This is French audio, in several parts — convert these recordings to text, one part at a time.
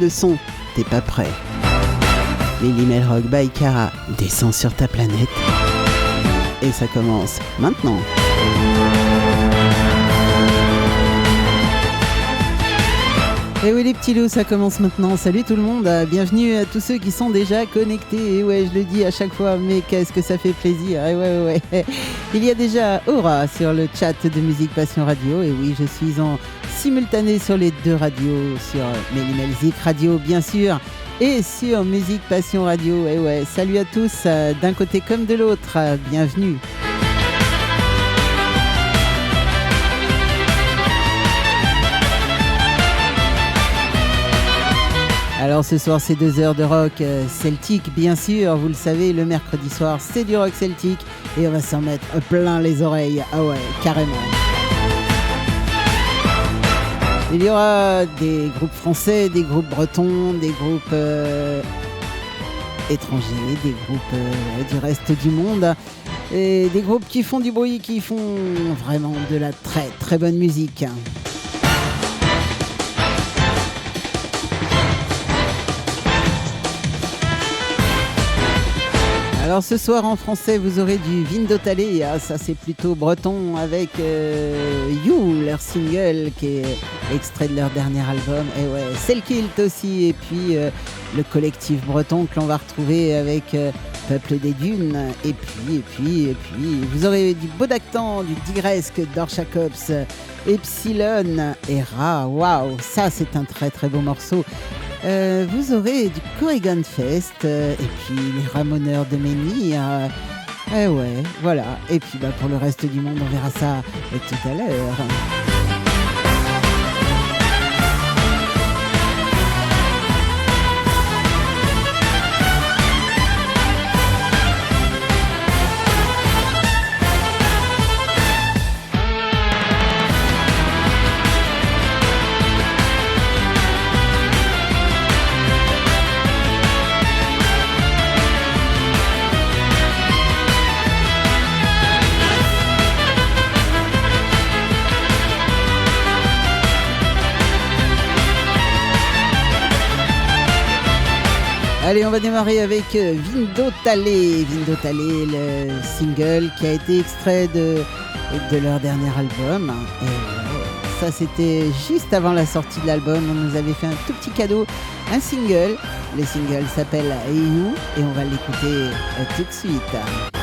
le son, t'es pas prêt. Lily Melrock by Cara descend sur ta planète. Et ça commence maintenant. Et eh oui les petits loups, ça commence maintenant. Salut tout le monde, bienvenue à tous ceux qui sont déjà connectés. Et ouais, je le dis à chaque fois, mais qu'est-ce que ça fait plaisir. Et ouais, ouais, ouais. Il y a déjà Aura sur le chat de Musique Passion Radio. Et oui, je suis en simultané sur les deux radios, sur Mélimelzik Radio bien sûr, et sur Musique Passion Radio. Et ouais, salut à tous, d'un côté comme de l'autre, bienvenue. Alors ce soir c'est deux heures de rock euh, celtique bien sûr, vous le savez, le mercredi soir c'est du rock celtique et on va s'en mettre plein les oreilles, ah ouais, carrément. Il y aura des groupes français, des groupes bretons, des groupes euh, étrangers, des groupes euh, du reste du monde, et des groupes qui font du bruit, qui font vraiment de la très très bonne musique. Alors ce soir en français, vous aurez du Vindo Talé, ah, ça c'est plutôt breton avec euh, You, leur single qui est extrait de leur dernier album. Et ouais, c'est le Kilt aussi, et puis euh, le collectif breton que l'on va retrouver avec euh, Peuple des Dunes, et puis, et puis, et puis, vous aurez du Bodactan, du Digresque, Dorchakops, Epsilon et Ra. Waouh, ça c'est un très très beau morceau. Euh, vous aurez du Corrigan Fest euh, et puis les Ramoneurs de Menhir. eh ouais, voilà. Et puis bah, pour le reste du monde, on verra ça tout à l'heure. Allez, on va démarrer avec euh, Vindo Talé. Vindo Talé, le single qui a été extrait de, leur dernier album. Ça, c'était juste avant la sortie de l'album. On nous avait fait un tout petit cadeau, un single. Le single s'appelle You et on va l'écouter euh, tout de suite.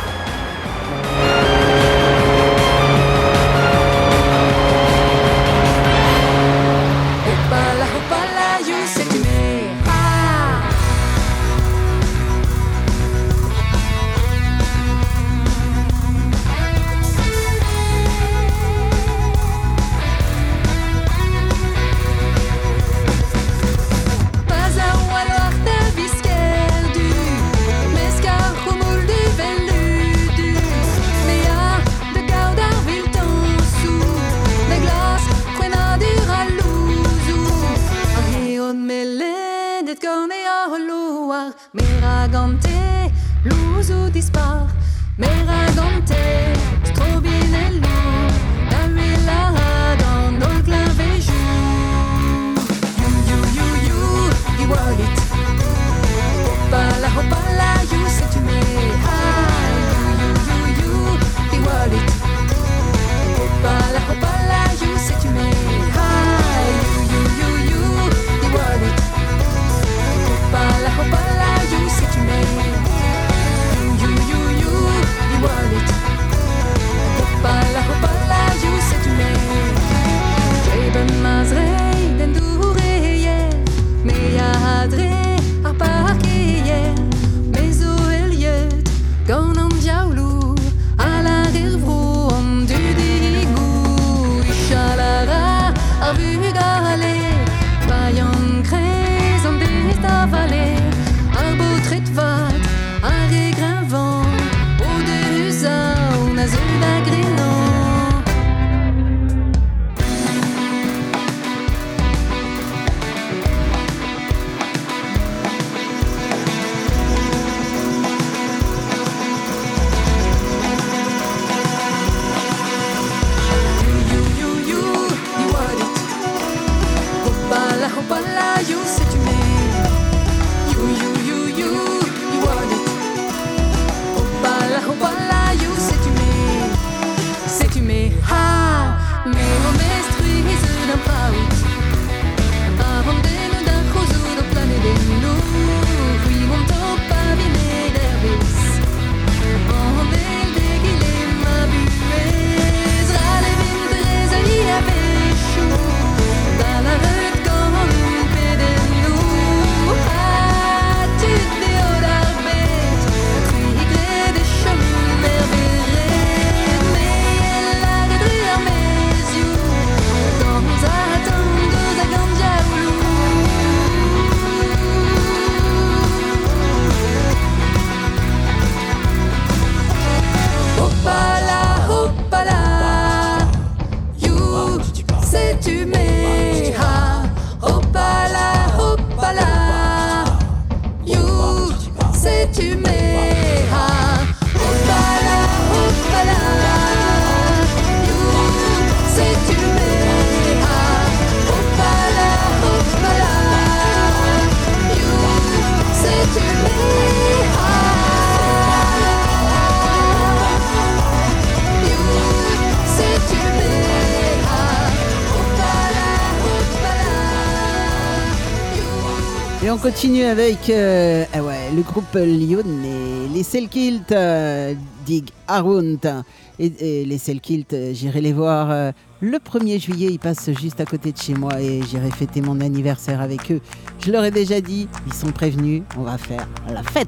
Continue avec euh, ah ouais, le groupe Lyon et les Selkilt euh, Dig Arunt. Et, les Selkilt, euh, j'irai les voir le 1er juillet. Ils passent juste à côté de chez moi et j'irai fêter mon anniversaire avec eux. Je leur ai déjà dit, ils sont prévenus, on va faire la fête.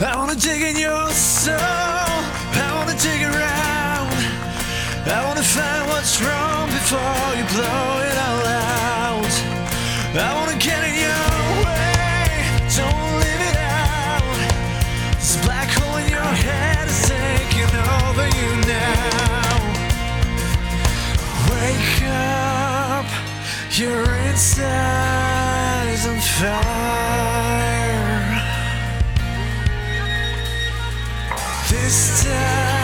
I wanna dig in your soul, I wanna dig around. I wanna find what's wrong before you blow it all out. I wanna get in your way, don't it out. This black hole in your head is taking over you now. Wake up, your inside's on fire. This time,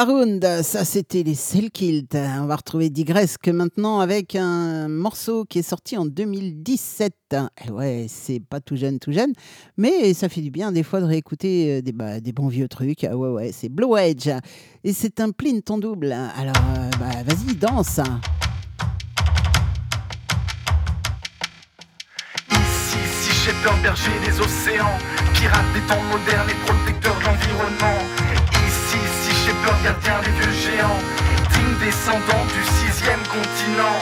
Arund, ça c'était les Selkilt. On va retrouver Digresque maintenant avec un morceau qui est sorti en 2017. Et ouais, c'est pas tout jeune, tout jeune, mais ça fait du bien des fois de réécouter euh, des, bah, des bons vieux trucs. Ah ouais, ouais, c'est Blue Edge. Et c'est un plin ton double. Alors, euh, bah, vas-y, danse. Ici, berger des océans, pirate des temps modernes et protecteur de l'environnement gardien des vieux géants, digne descendant du sixième continent.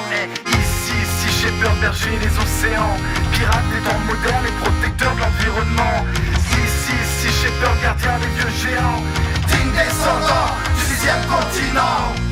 Ici, si j'ai peur berger les océans, pirate des temps modernes et protecteur de l'environnement. Ici, si j'ai peur gardien des vieux géants, digne descendant du sixième continent.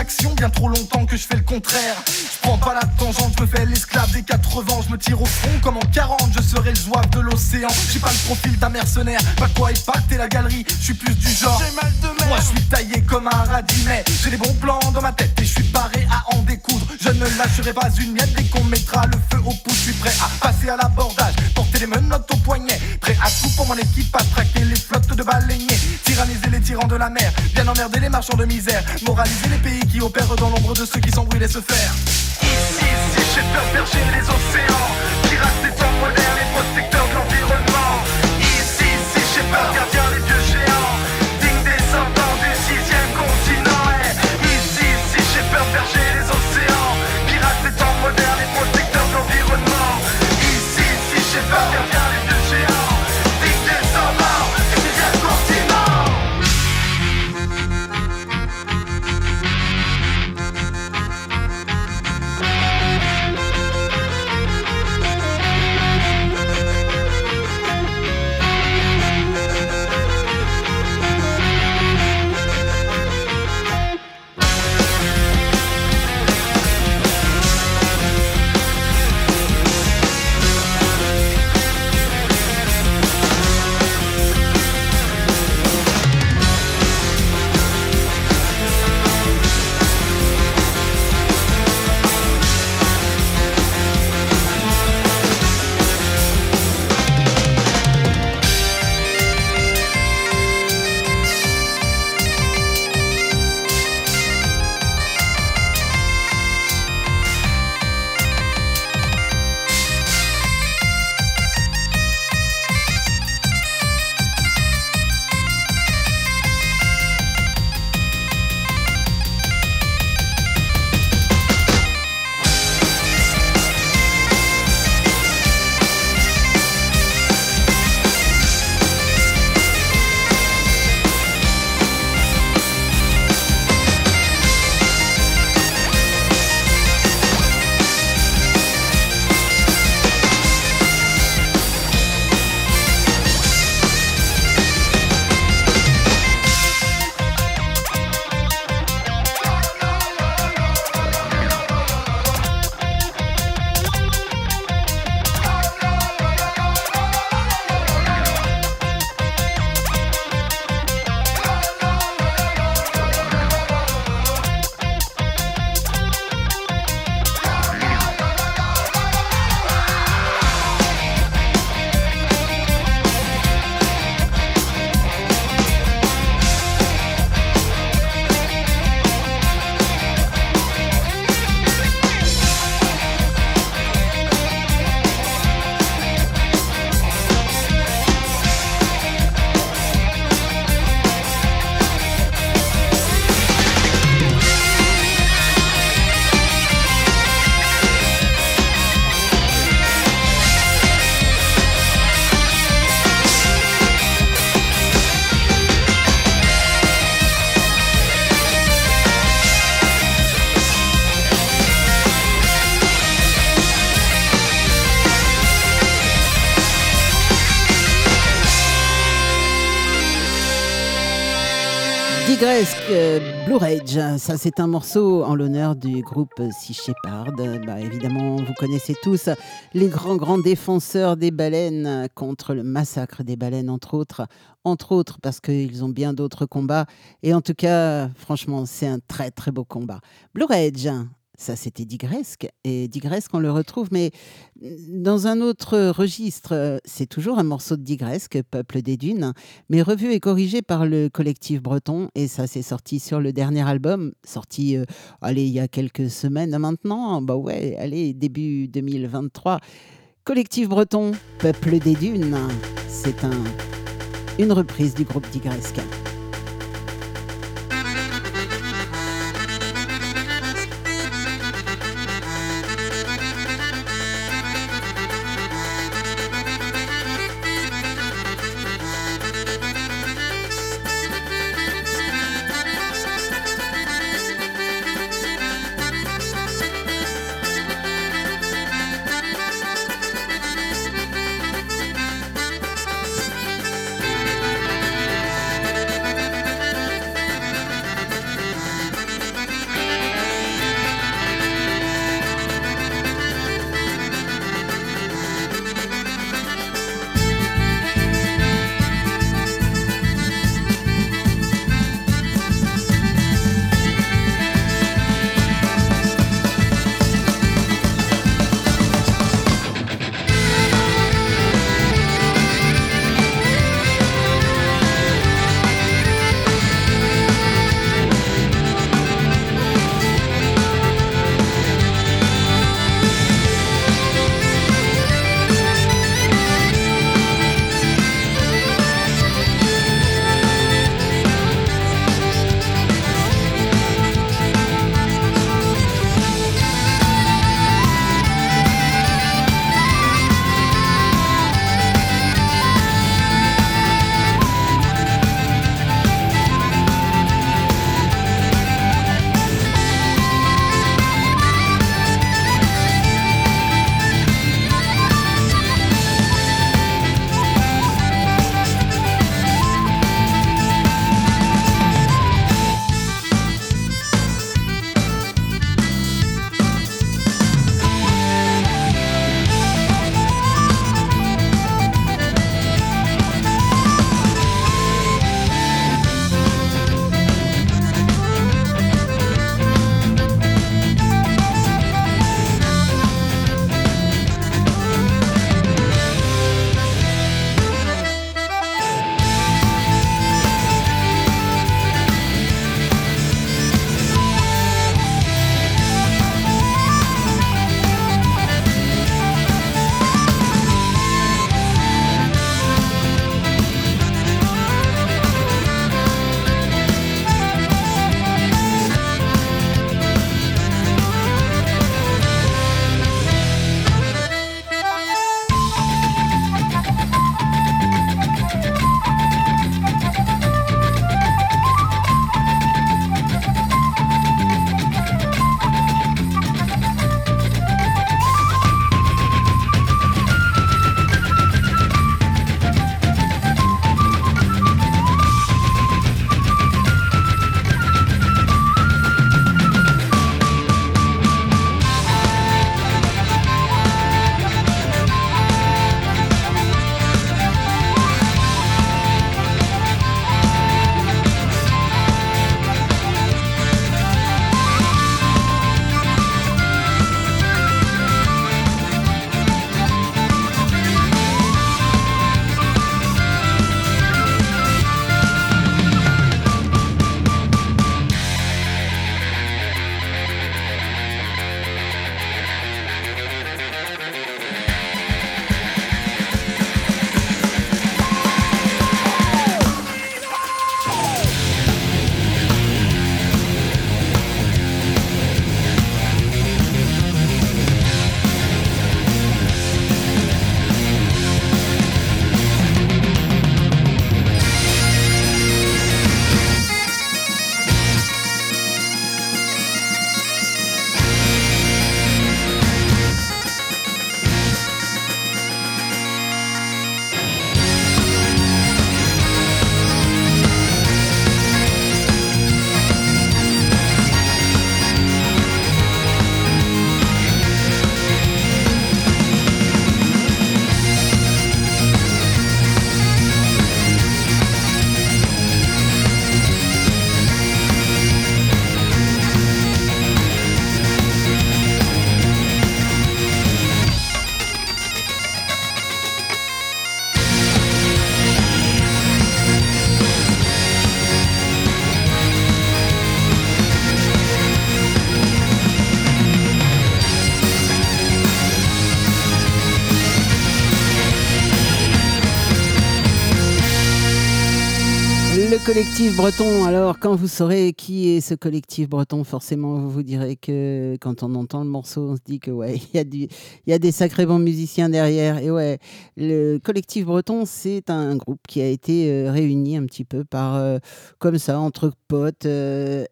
L'action, bien trop longtemps que je fais le contraire. Je prends pas la tangente, je me fais l'esclave des 80. Je me tire au front comme en 40, je serai le zouave de l'océan. J'ai pas le profil d'un mercenaire, pas quoi épater la galerie. Je suis plus du genre. J'ai mal de mer. Moi je suis taillé comme un radis, mais j'ai des bons plans dans ma tête et je suis paré à en découdre. Je ne lâcherai pas une miette dès qu'on mettra le feu au pouce. Je suis prêt à passer à l'abordage, porter les menottes au poignet. Prêt à tout pour mon équipe, à traquer les flottes de baleiniers. Les de la mer, bien emmerder les marchands de misère. Moraliser les pays qui opèrent dans l'ombre de ceux qui s'embrouillent et se faire. Ici, si j'ai peur les océans, ça c'est un morceau en l'honneur du groupe Sea Shepherd. Bah, évidemment, vous connaissez tous les grands grands défenseurs des baleines contre le massacre des baleines, entre autres. Entre autres parce qu'ils ont bien d'autres combats. Et en tout cas, franchement, c'est un très très beau combat. Blue Rage, ça, c'était Digresque. Et Digresque, on le retrouve, mais dans un autre registre. C'est toujours un morceau de Digresque, Peuple des Dunes, mais revu et corrigé par le collectif breton. Et ça, c'est sorti sur le dernier album, sorti, euh, allez, il y a quelques semaines maintenant. Bah ouais, allez, début 2023. Collectif breton, Peuple des Dunes. C'est un, une reprise du groupe Digresque. Collectif breton. Alors, quand vous saurez qui est ce collectif breton, forcément, vous vous direz que quand on entend le morceau, on se dit que ouais, il y, a des sacrés bons musiciens derrière. Et ouais, le collectif breton, c'est un groupe qui a été euh, réuni un petit peu par, euh, comme ça, entre potes. Euh,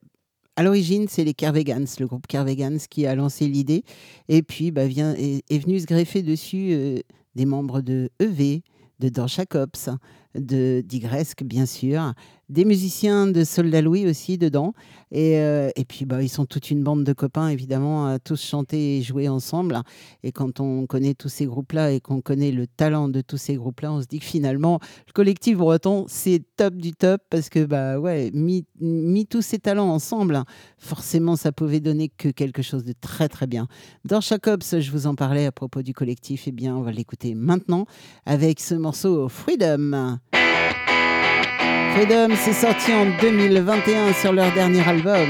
à l'origine, c'est les Kervegans, le groupe Kervegans qui a lancé l'idée. Et puis, bah, vient, est, venu se greffer dessus des membres de EV, de Jacobs, de Digresque, bien sûr, des musiciens de Soldat Louis aussi dedans. Et, euh, et, puis, bah, ils sont toute une bande de copains, évidemment, à tous chanter et jouer ensemble. Et quand on connaît tous ces groupes-là et qu'on connaît le talent de tous ces groupes-là, on se dit que finalement, le collectif breton, c'est top du top parce que, bah ouais, mis, tous ces talents ensemble, forcément, ça pouvait donner que quelque chose de très, très bien. Dans Jacobs, je vous en parlais à propos du collectif. eh bien, on va l'écouter maintenant avec ce morceau Freedom. Freedom, c'est sorti en 2021 sur leur dernier album.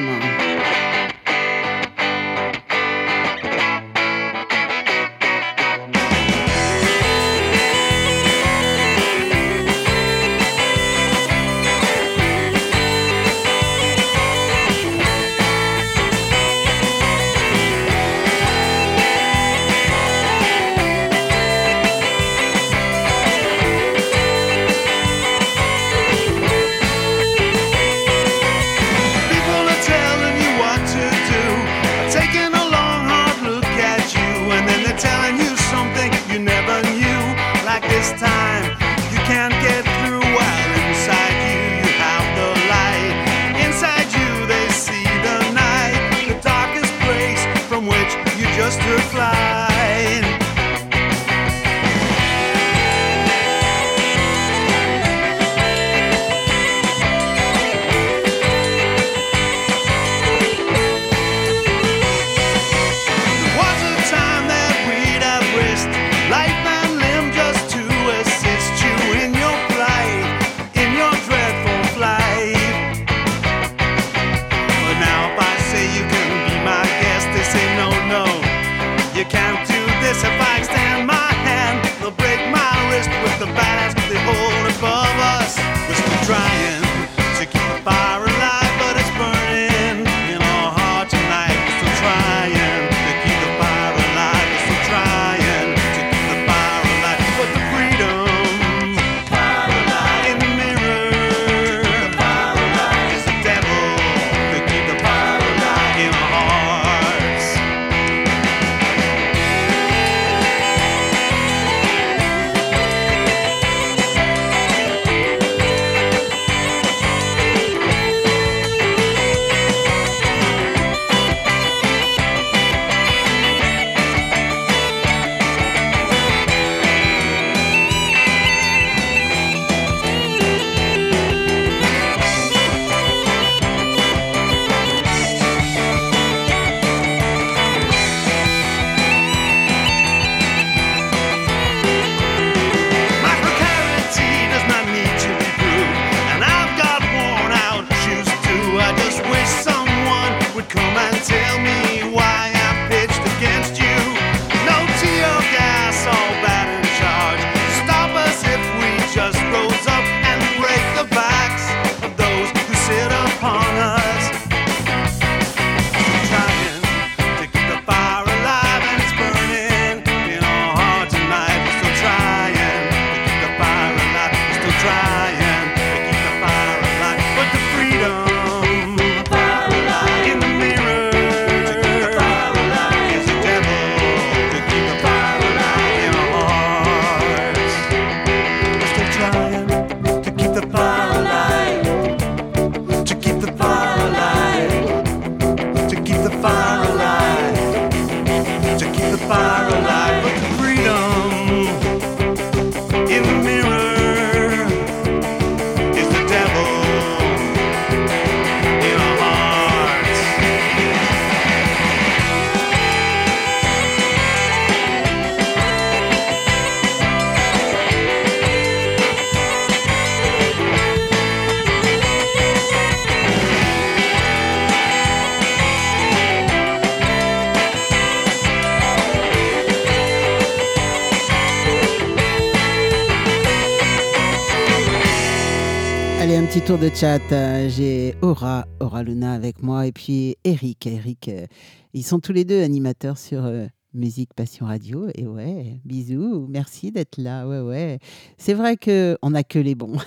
Chat. Euh, j'ai Aura, Aura Luna avec moi et puis Eric. Eric, euh, ils sont tous les deux animateurs sur euh, Musique Passion Radio. Et ouais, bisous, merci d'être là. Ouais, ouais. C'est vrai qu'on n'a que les bons.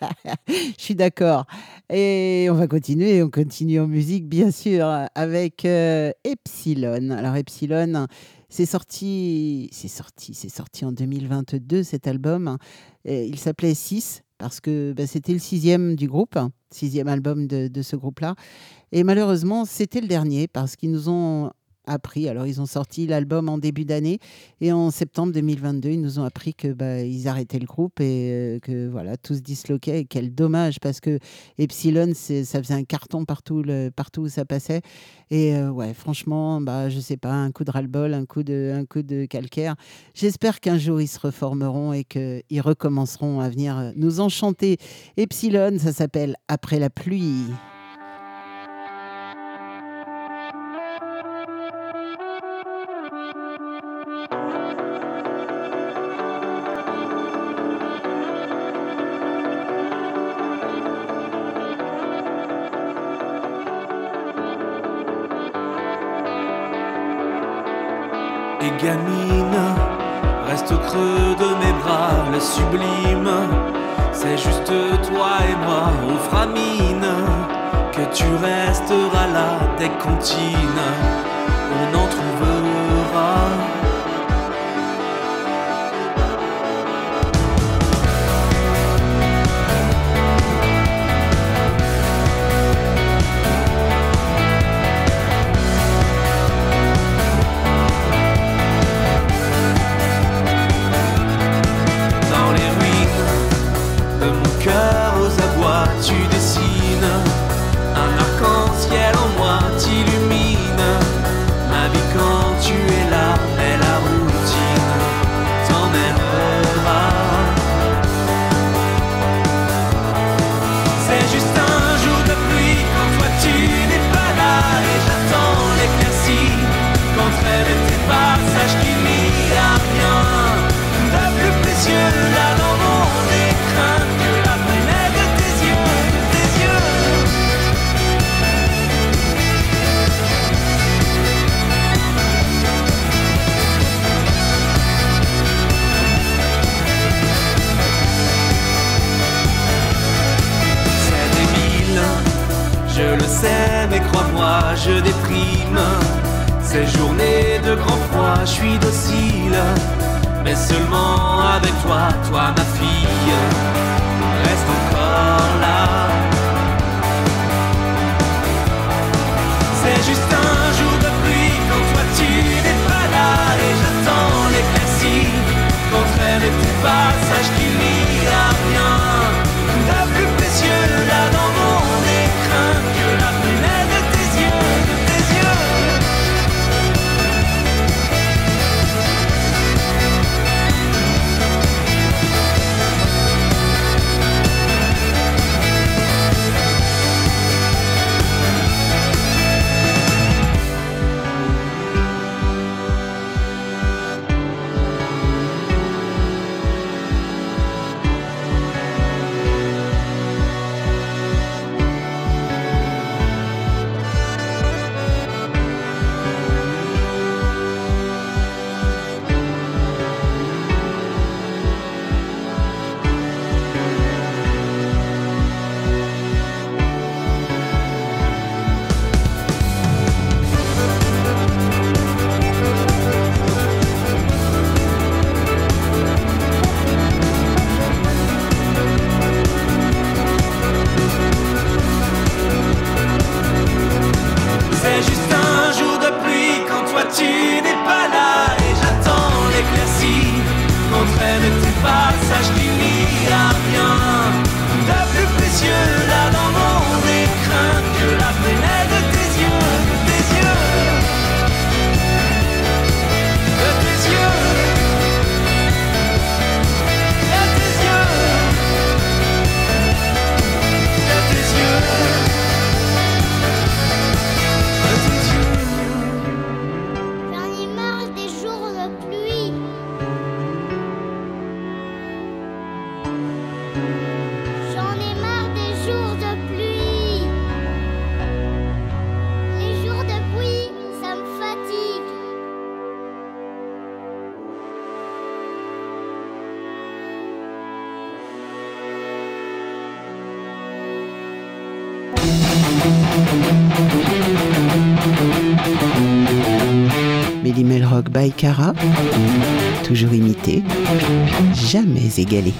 Je suis d'accord. Et on va continuer. On continue en musique, bien sûr, avec Epsilon. Alors, Epsilon. C'est sorti, c'est sorti, c'est sorti en 2022 cet album. il s'appelait 6 parce que bah, c'était le sixième du groupe, sixième album de ce groupe-là. Et malheureusement, c'était le dernier parce qu'ils nous ont appris. Alors, ils ont sorti l'album en début d'année et en septembre 2022, ils nous ont appris que bah, ils arrêtaient le groupe et euh, que voilà, tout se disloquait. Et quel dommage parce que Epsilon, ça faisait un carton partout, le, partout où ça passait. Et euh, ouais, franchement, bah, je sais pas, un coup de ras-le-bol, un coup de, un coup de calcaire. J'espère qu'un jour ils se reformeront et qu'ils recommenceront à venir nous enchanter. Epsilon, ça s'appelle Après la pluie. Reste au creux de mes bras, le sublime. C'est juste toi et moi, au framine, que tu resteras là dès qu'on On en. tu dis je déprime. Ces journées de grand froid, je suis docile. Mais seulement avec toi, toi ma fille, Cara, toujours imité, jamais égalé.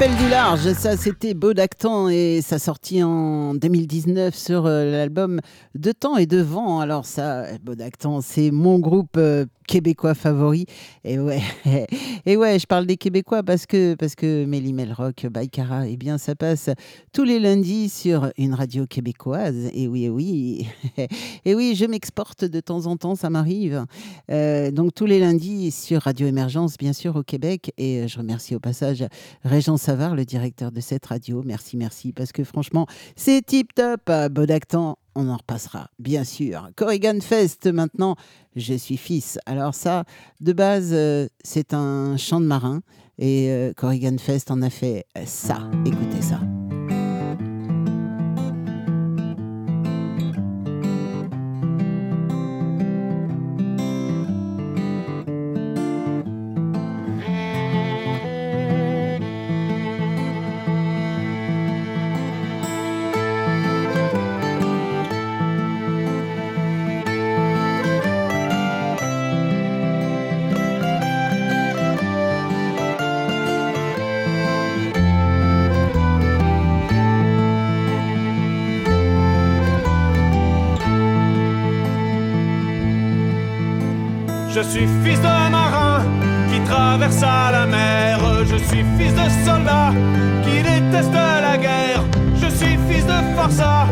L'appel du large, ça c'était Beau d'Actan et ça sortit en 2019 sur euh, l'album De temps et de vent. Alors ça, Beau d'Actan, c'est mon groupe euh, québécois favori. Et ouais, et ouais, je parle des Québécois parce que, parce que Méli Melrock, Baïkara, eh bien, ça passe tous les lundis sur une radio québécoise. Et oui, et oui, et oui, je m'exporte de temps en temps, ça m'arrive. Euh, donc tous les lundis sur Radio Émergence, bien sûr, au Québec. Et je remercie au passage Régent Le directeur de cette radio. Merci, merci, parce que franchement, c'est tip top. Bodactan, on en repassera, bien sûr. Corrigan Fest, maintenant, je suis fils. Alors ça, de base, euh, c'est un chant de marin. Et euh, Corrigan Fest en a fait ça. Écoutez ça. Je suis fils de marin qui traversa la mer. Je suis fils de soldat qui déteste la guerre. Je suis fils de forçat,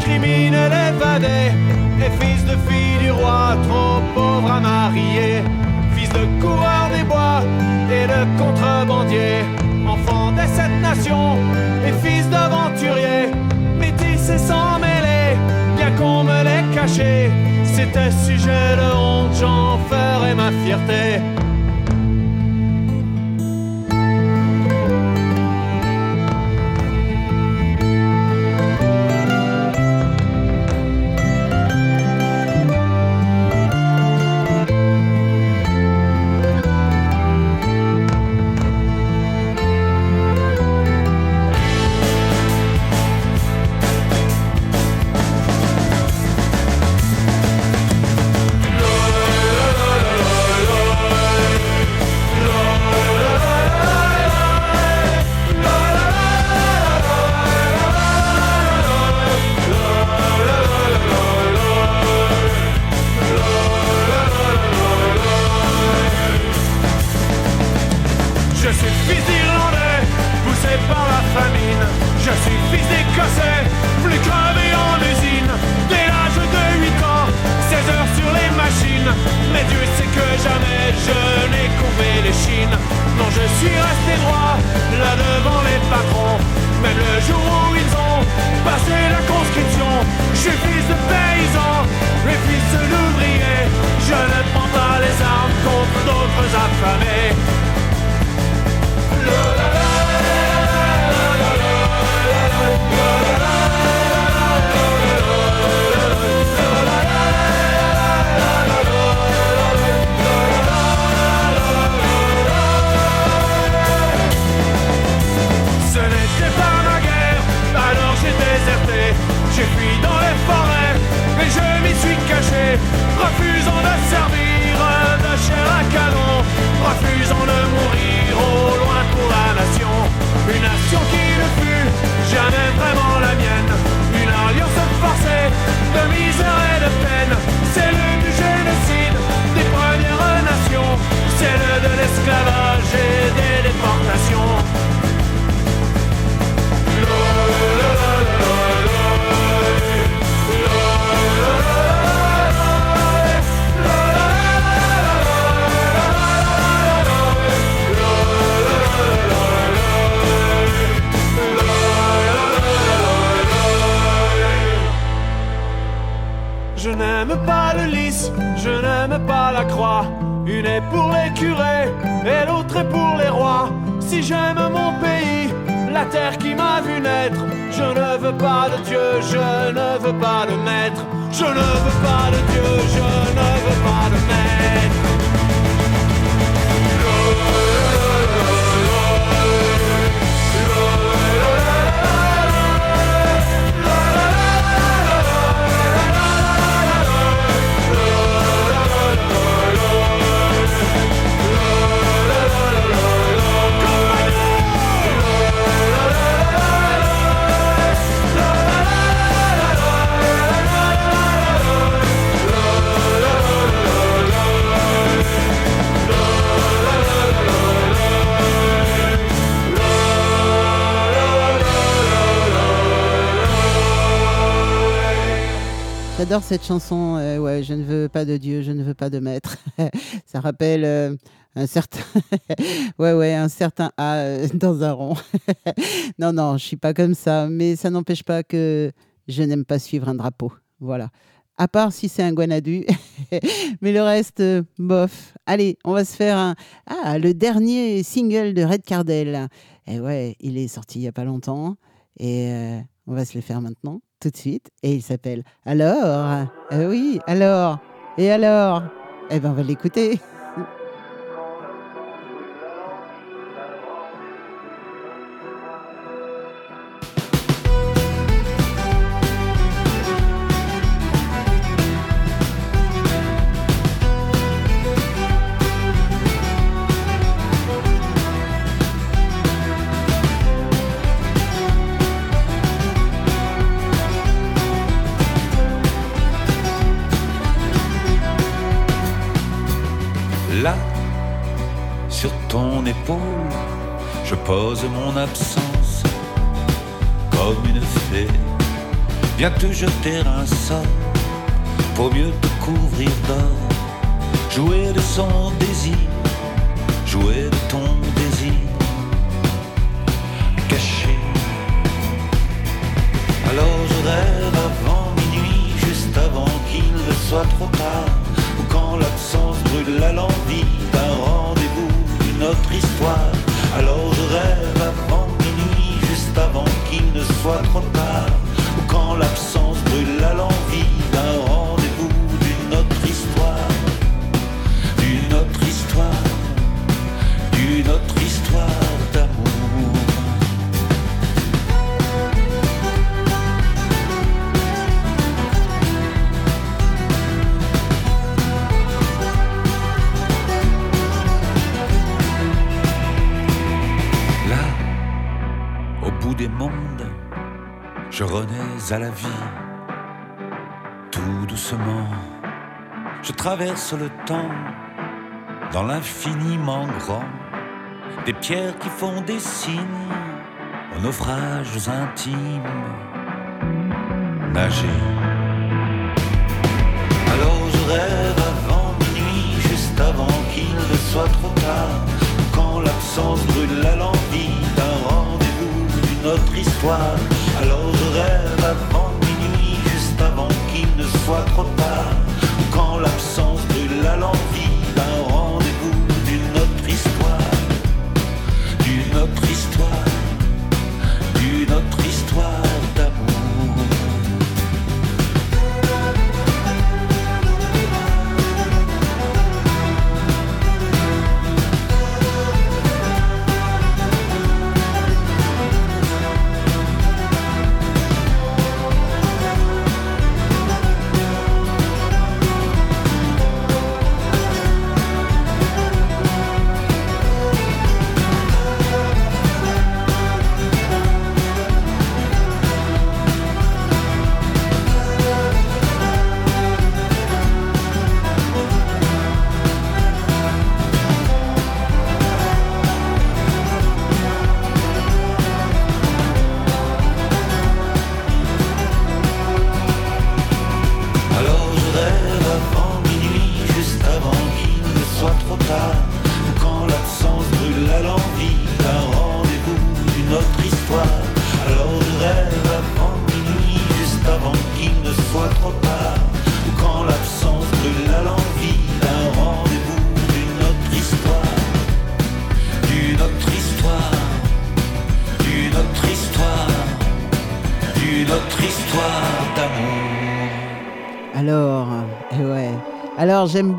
criminel évadé. Et fils de fille du roi, trop pauvre à marier. Fils de coureur des bois et de contrebandier. Enfant des sept nations et fils d'aventurier. Métis et sans mêler, bien qu'on me l'ait caché. C'était sujet de honte, j'en ferais ma fierté. Cette chanson. Euh, ouais, je ne veux pas de Dieu, je ne veux pas de maître. Ça rappelle euh, un certain, ouais, ouais, un certain A euh, dans un rond. non, non, je suis pas comme ça, mais ça n'empêche pas que je n'aime pas suivre un drapeau. Voilà. À part si c'est un guanadu, mais le reste, bof. Allez, on va se faire un. Ah, le dernier single de Red Cardell. Et ouais, il est sorti il y a pas longtemps, et on va se le faire maintenant tout de suite et il s'appelle Alors? Euh, Oui, alors? Et alors? Eh ben on va l'écouter. Pose mon absence comme une fée. Viens te jeter un sort pour mieux te couvrir d'or, jouer de son désir, jouer de ton désir caché. Alors je rêve avant minuit, juste avant qu'il ne soit trop tard, ou quand l'absence brûle la l'envie d'un rendez-vous, d'une autre histoire. Rêve avant minuit, juste avant qu'il ne soit trop tard, ou quand l'absence brûle la l'envie des mondes, je renais à la vie. Tout doucement, je traverse le temps dans l'infiniment grand. Des pierres qui font des signes aux naufrages intimes. Nager. Alors je rêve avant minuit, juste avant qu'il ne soit trop tard. Quand l'absence brûle la l'envie autre histoire. Alors je rêve avant minuit, juste avant qu'il ne soit trop tard. Quand l'absence brûle la l'envie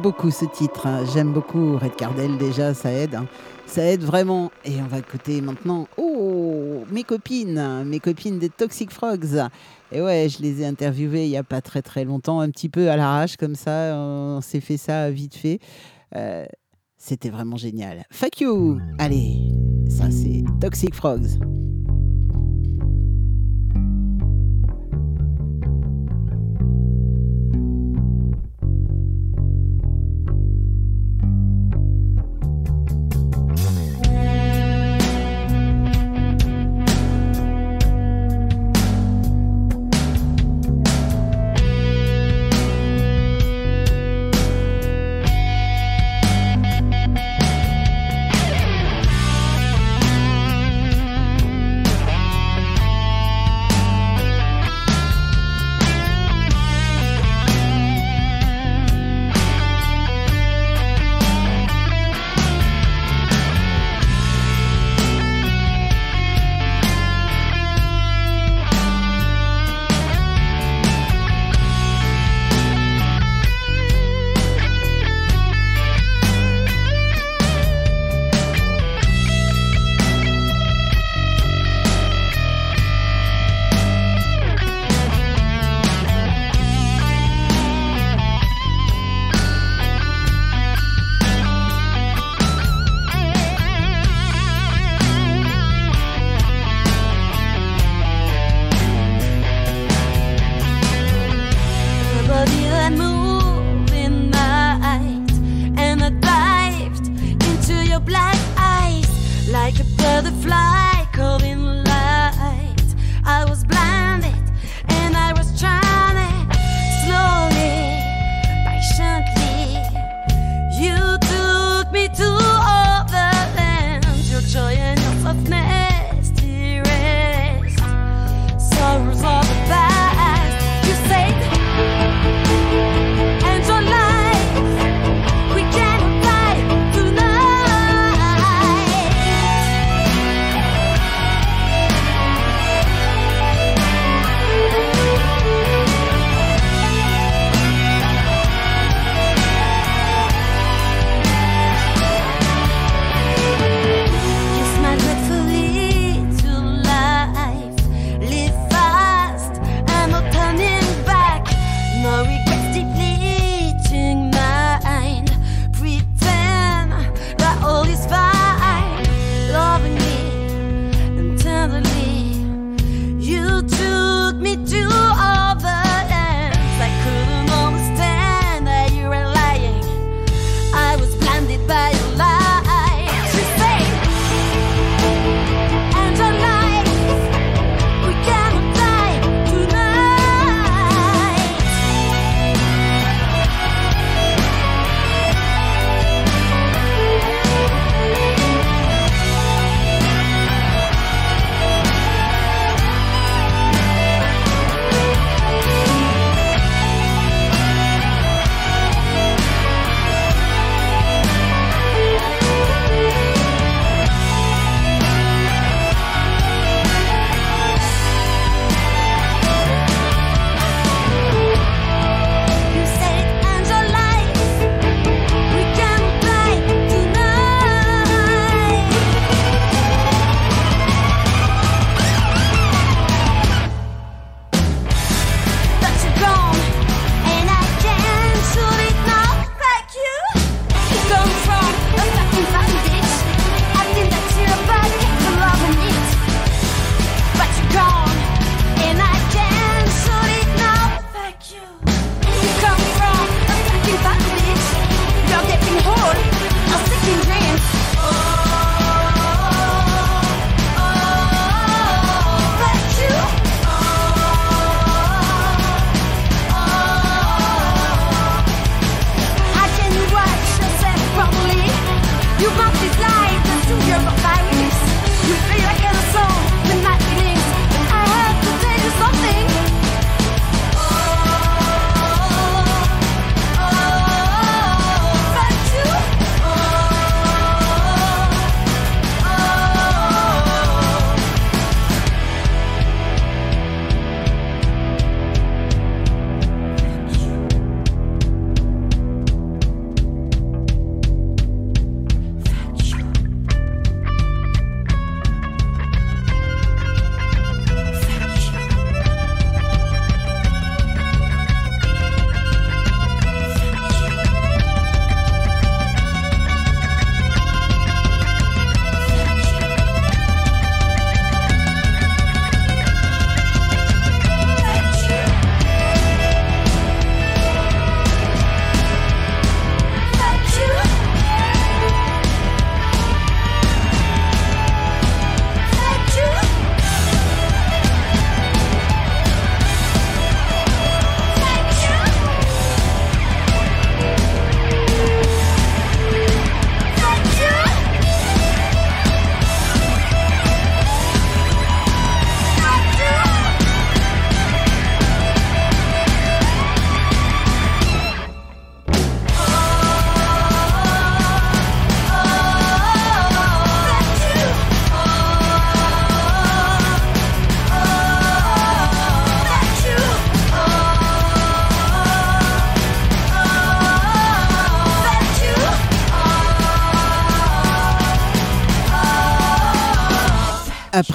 beaucoup ce titre, hein. j'aime beaucoup Red Cardell déjà, ça aide. hein. Ça aide vraiment. Et on va écouter maintenant, oh, mes copines, mes copines des Toxic Frogs. Et ouais, je les ai interviewées il n'y a pas très très longtemps, un petit peu à l'arrache comme ça, on s'est fait ça vite fait. Euh, C'était vraiment génial. Fuck you Allez, ça c'est Toxic Frogs.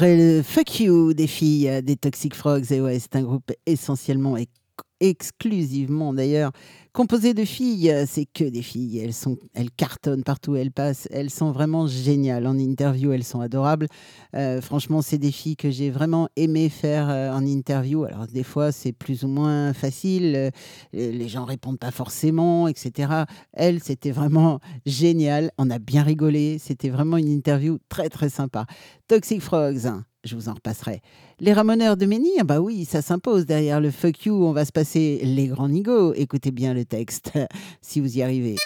Après le Fuck You des filles euh, des Toxic Frogs, et ouais, c'est un groupe essentiellement et exclusivement d'ailleurs composé de filles. C'est que des filles. Elles, sont, elles cartonnent partout où elles passent. Elles sont vraiment géniales. En interview, elles sont adorables. Euh, franchement, c'est des filles que j'ai vraiment aimé faire euh, en interview. Alors, des fois, c'est plus ou moins facile. Euh, les gens répondent pas forcément, etc. Elles, c'était vraiment génial. On a bien rigolé. C'était vraiment une interview très, très sympa. Toxic Frogs, je vous en repasserai. Les ramoneurs de Menhir, bah oui, ça s'impose. Derrière le fuck you, on va se passer les grands nigauds. Écoutez bien le texte, si vous y arrivez.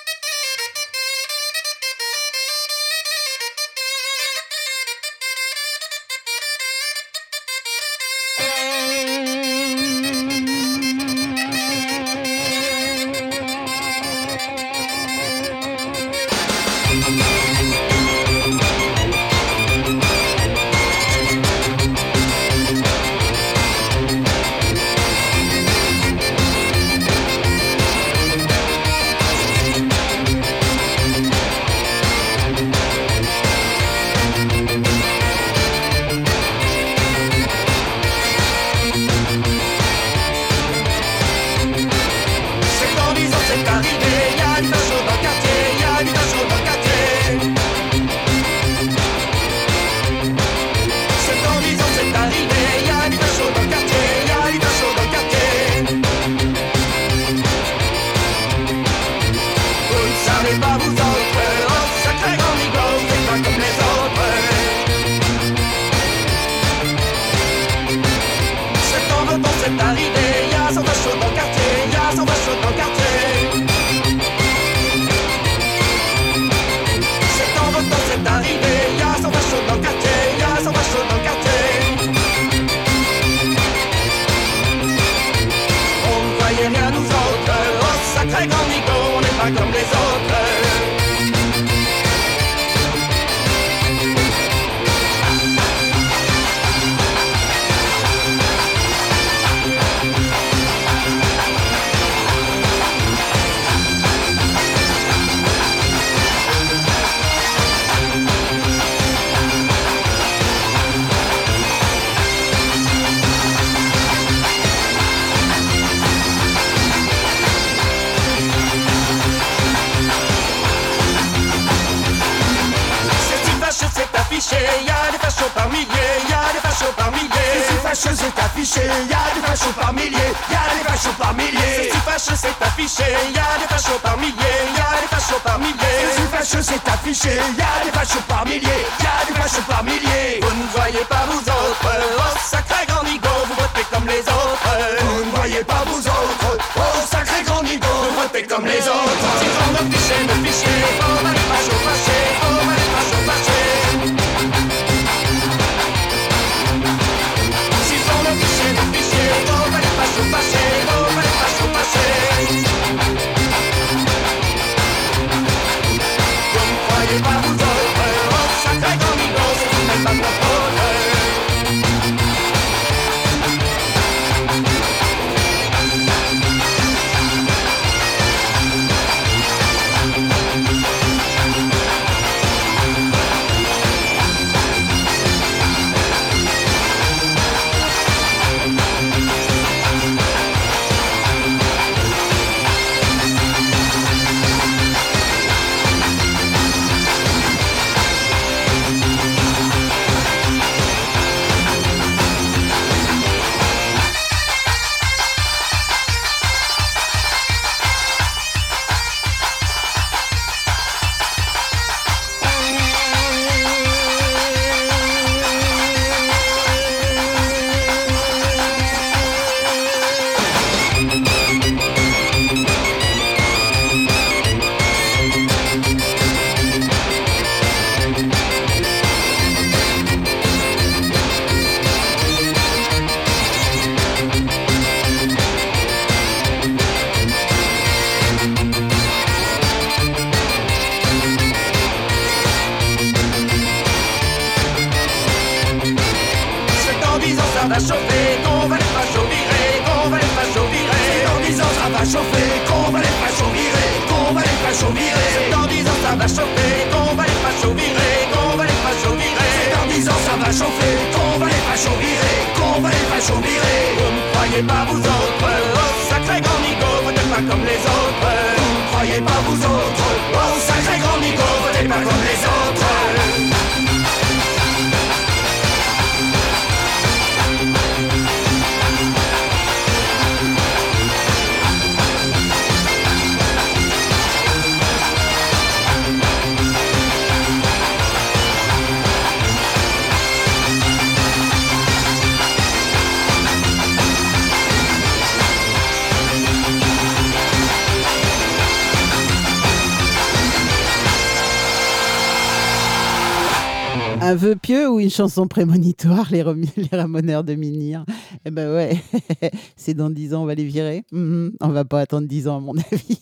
une chanson prémonitoire, les, rem... ramoneurs de Minir. Eh ben ouais, c'est dans 10 ans, on va les virer. Mm -hmm. On va pas attendre 10 ans, à mon avis.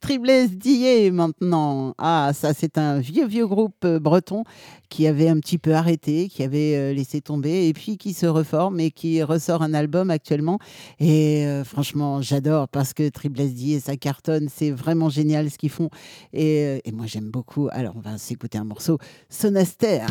Triblesse Dillet maintenant. Ah, ça, c'est un vieux, vieux groupe euh, breton qui avait un petit peu arrêté, qui avait euh, laissé tomber, et puis qui se reforme et qui ressort un album actuellement. Et euh, franchement, j'adore parce que Triblesse Dillet, ça cartonne. C'est vraiment génial ce qu'ils font. Et, et moi, j'aime beaucoup. Alors, on va s'écouter un morceau. Sonaster.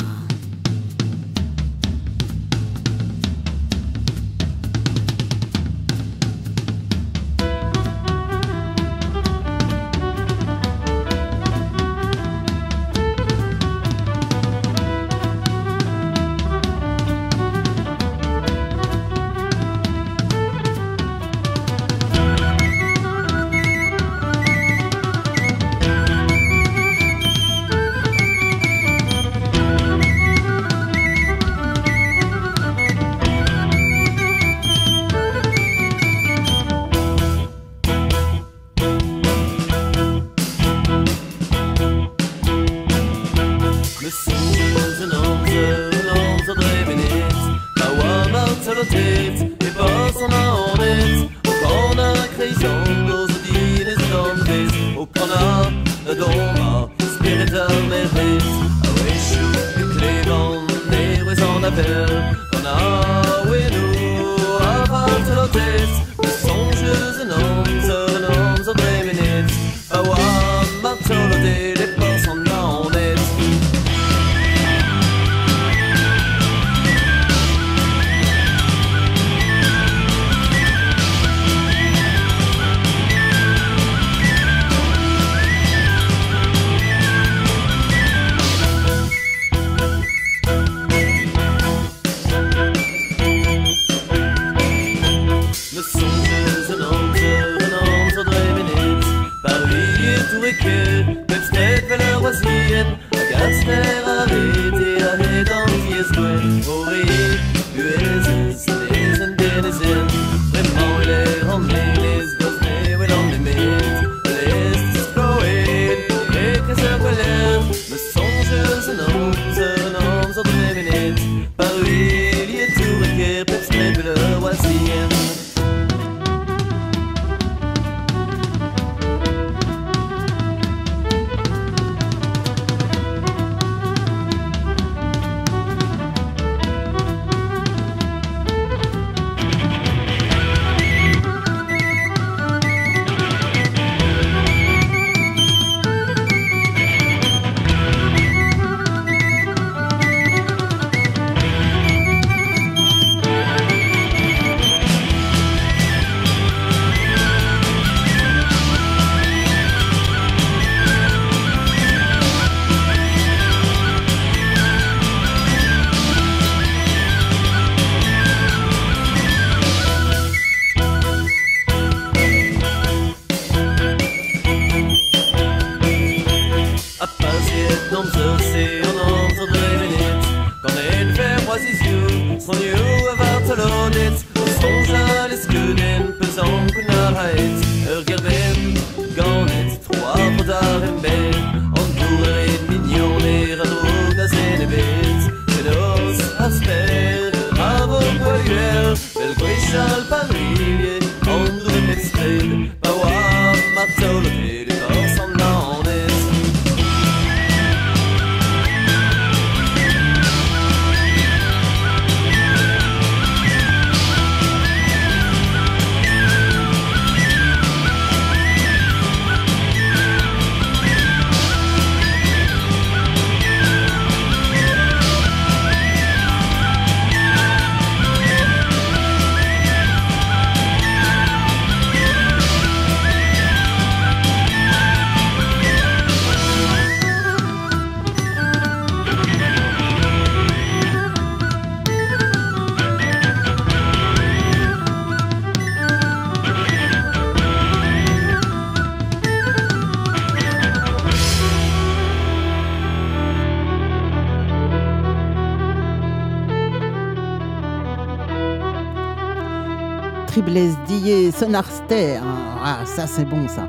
Triblesse Dillet, Sonarster. Ah, ça c'est bon ça.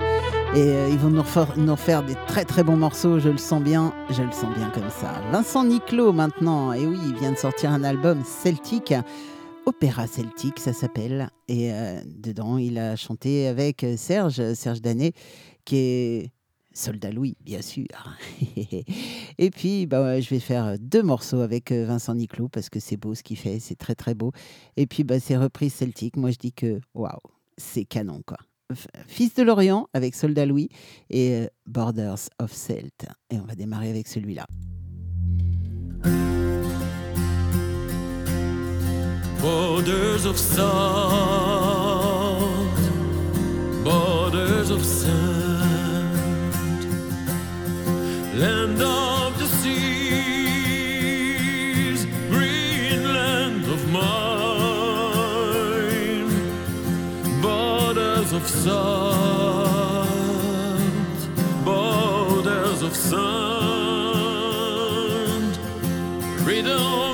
Et euh, ils vont nous nous refaire des très très bons morceaux, je le sens bien, je le sens bien comme ça. Vincent Niclot maintenant, et oui, il vient de sortir un album celtique, Opéra celtique ça s'appelle, et euh, dedans il a chanté avec Serge, Serge Danet, qui est Soldat Louis, bien sûr. et puis, bah, je vais faire deux morceaux avec euh, Vincent Niclot parce que c'est beau ce qu'il fait, c'est très très beau. Et puis, bah, c'est reprise celtique. Moi, je dis que waouh, c'est canon quoi. Fils de l'Orient avec Soldat Louis et euh, Borders of Celt. Et on va démarrer avec celui-là. Borders of salt, borders of sand, of salt, borders of sand, freedom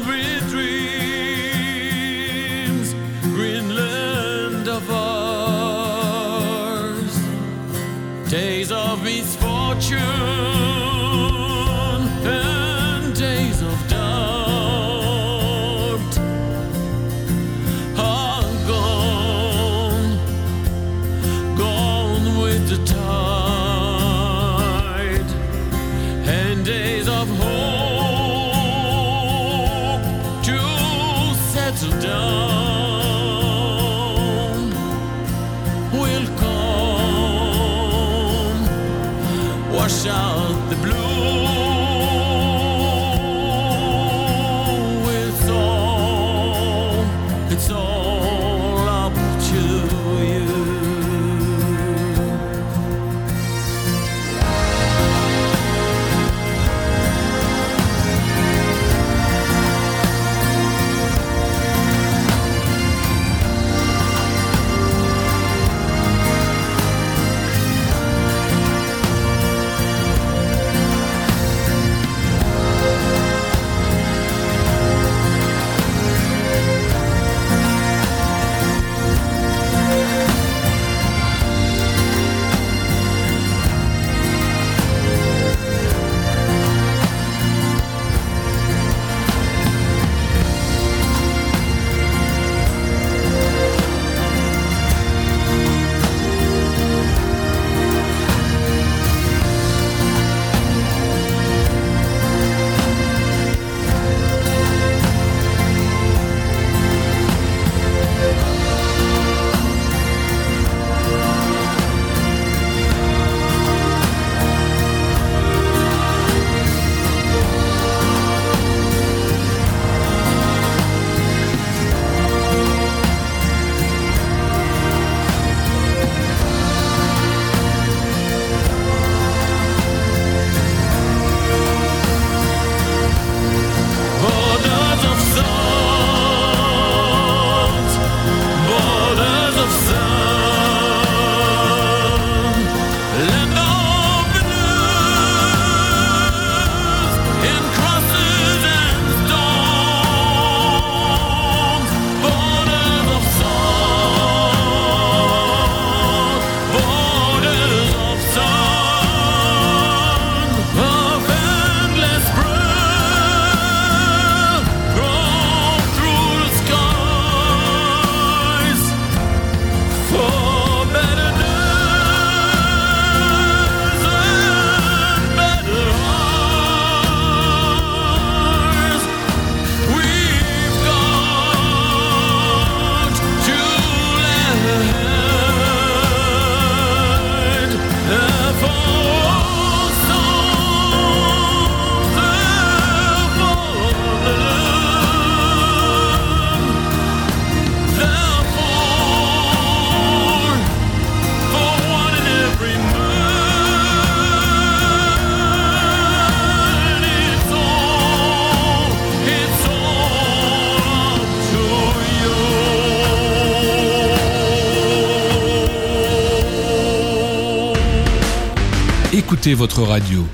écoutez votre radio.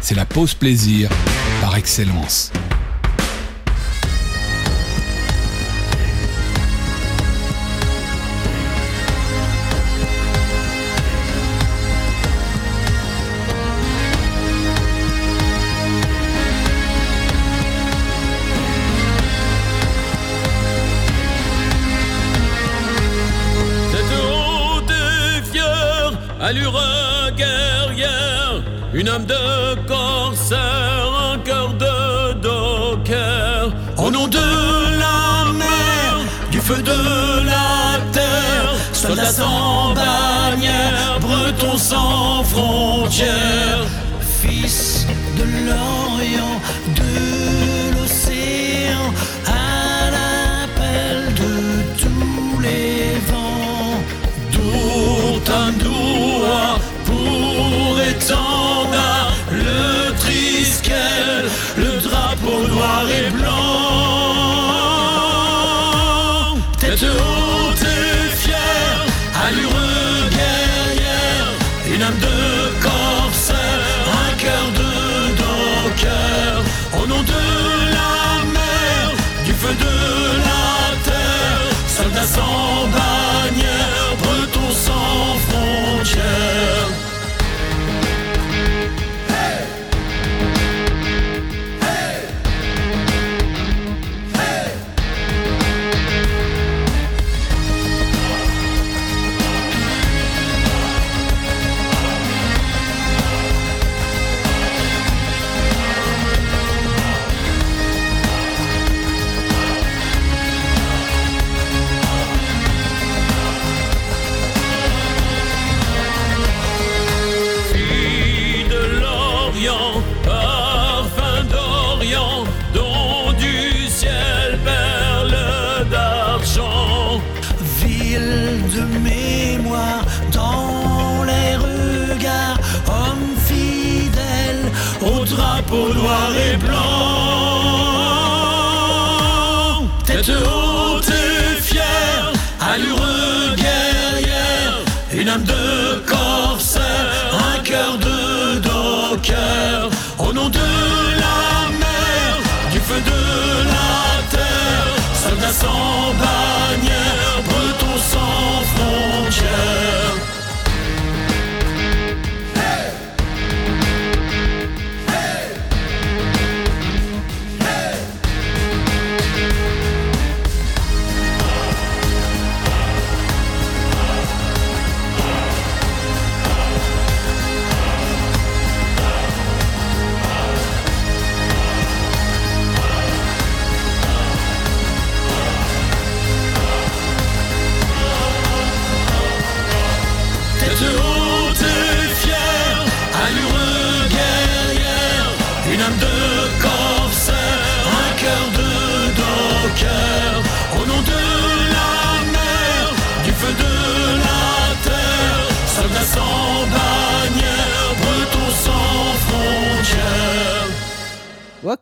C'est la pause plaisir par excellence. Une âme de corsaire, un cœur de docker. Au nom de la mer, du feu de la terre, soldats sans bannière, bretons sans frontières, fils de l'Orient, docker.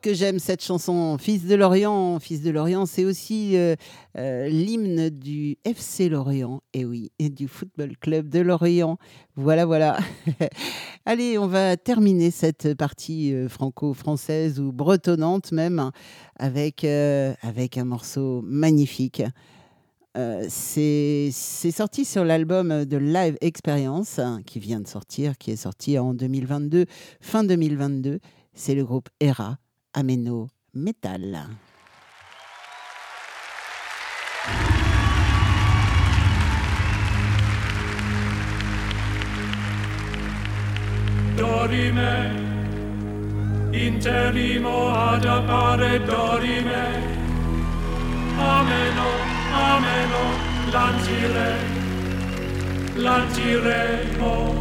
Que j'aime cette chanson, Fils de Lorient. Fils de Lorient, c'est aussi euh, euh, l'hymne du FC Lorient, et oui, et du Football Club de Lorient. Voilà, voilà. Allez, on va terminer cette partie euh, franco-française ou bretonnante même avec, avec un morceau magnifique. Euh, c'est sorti sur l'album de Live Experience qui vient de sortir, qui est sorti en 2022, fin 2022. C'est le groupe Era Ameno Metal. Dorime, interimo ad appare dorime. Ameno, ameno, lancire, lanciremo,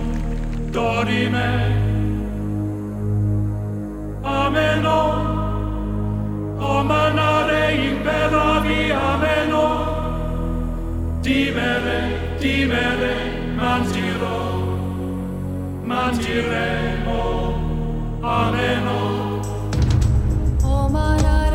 dorime. ameno. O manare imperavi ameno. Dimere dimere mangiro. Mangiremo. Ameno. O manare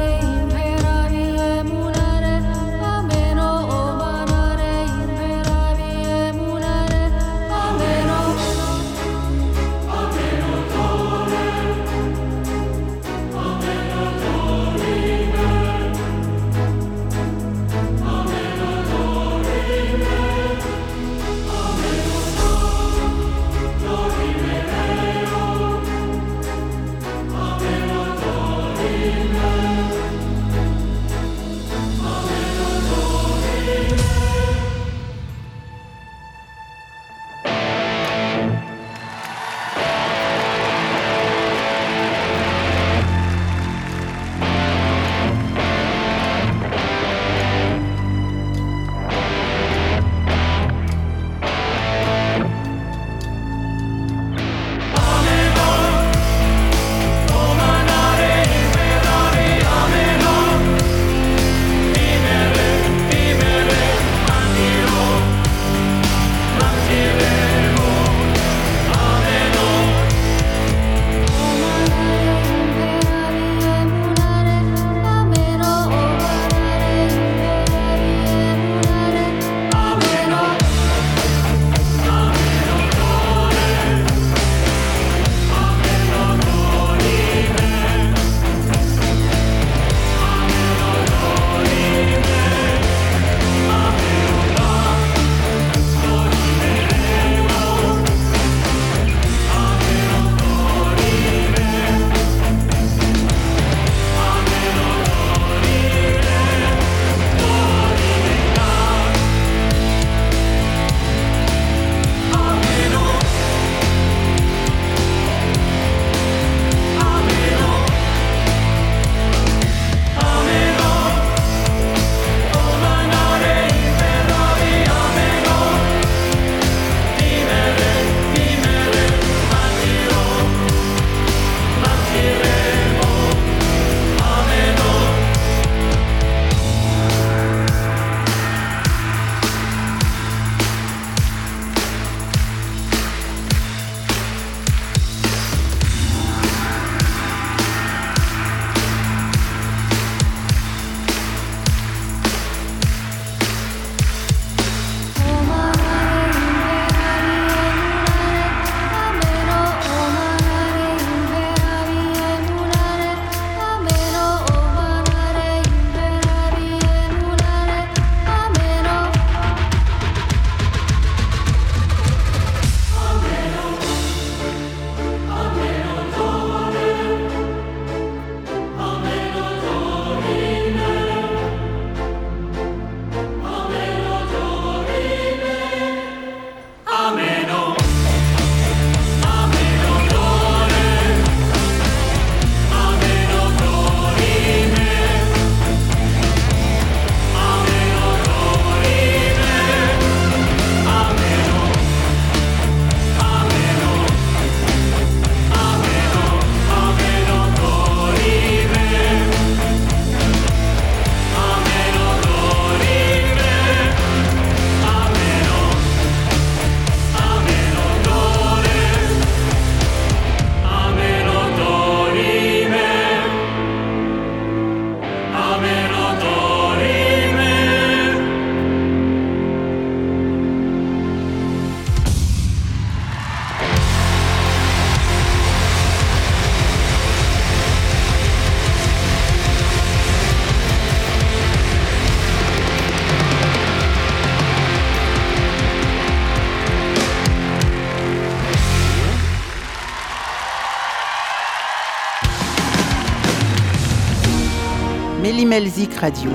Melzik Radio.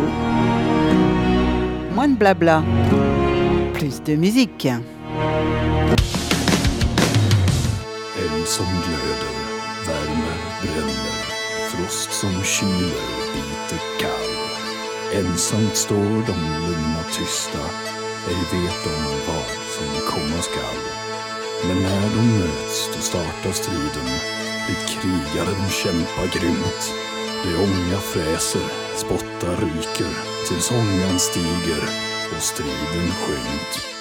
Moins de blabla, plus de musique. En som glöder, värme bränner Frost som kyler, biter kall. Ensamt står de lugna tysta Ej vet de vad som komma skall. Men när de möts, då startar striden. Dit krigaren de kämpar grymt. Det ånga fräser, spottar ryker Tills ångan stiger och striden skymt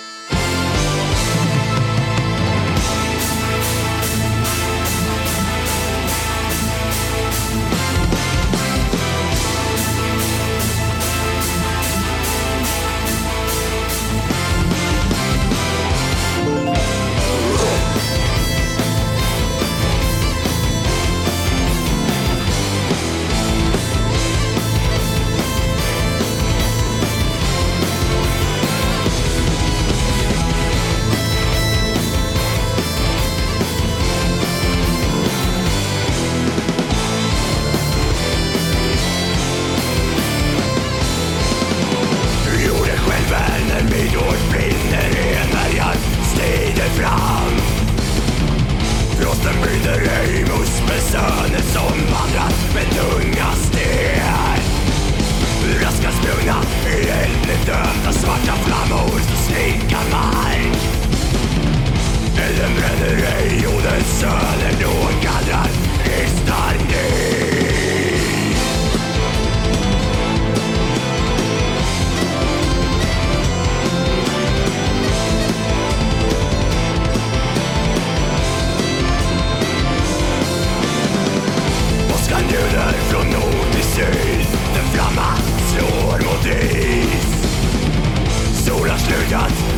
Students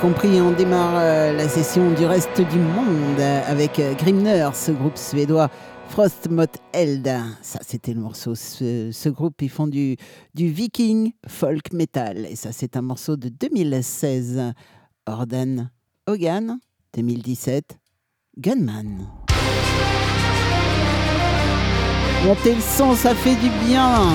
compris, on démarre euh, la session du reste du monde avec euh, Grimner, ce groupe suédois. Frostmot Eld, ça c'était le morceau. Ce, ce groupe, ils font du, du viking folk metal. Et ça, c'est un morceau de 2016. Orden Hogan, 2017. Gunman. Montez le son, ça fait du bien.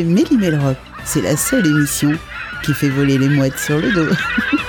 Écoutez Méli. C'est la seule émission qui fait voler les mouettes sur le dos.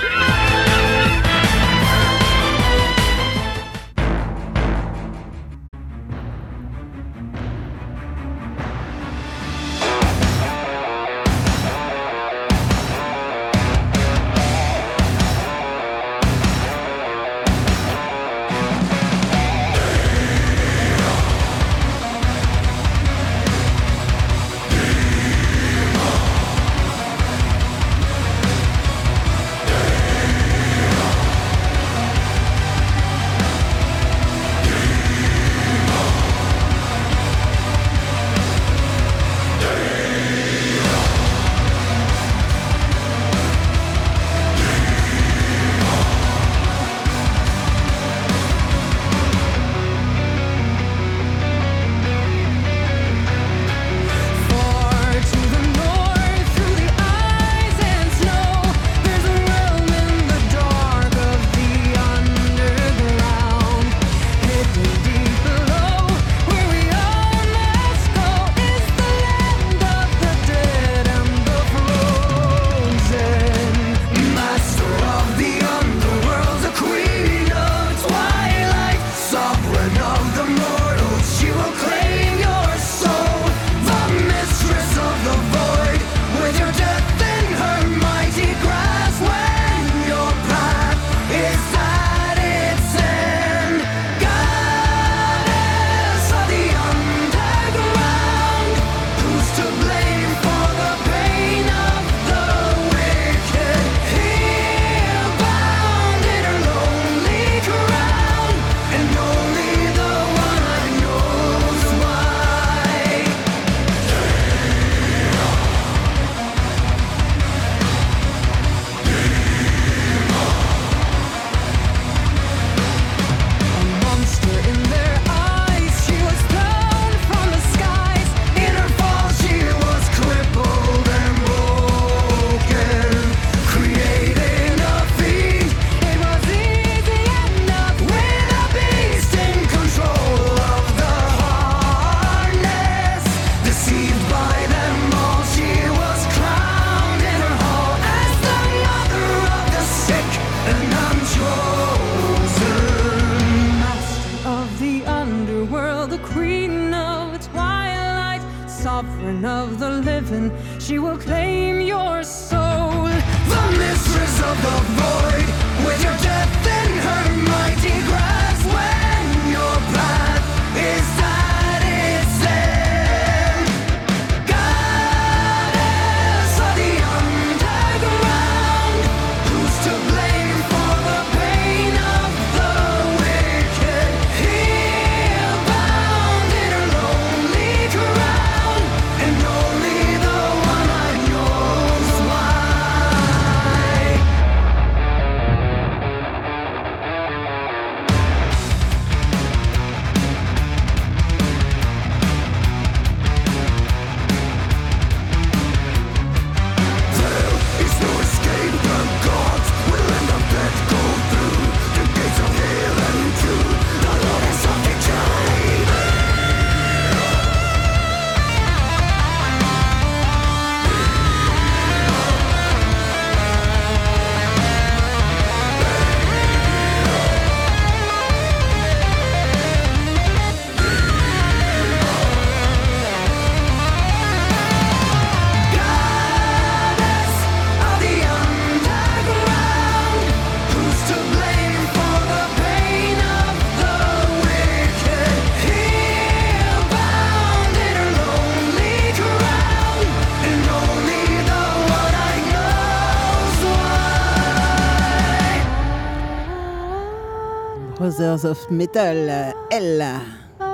Of Metal, elle,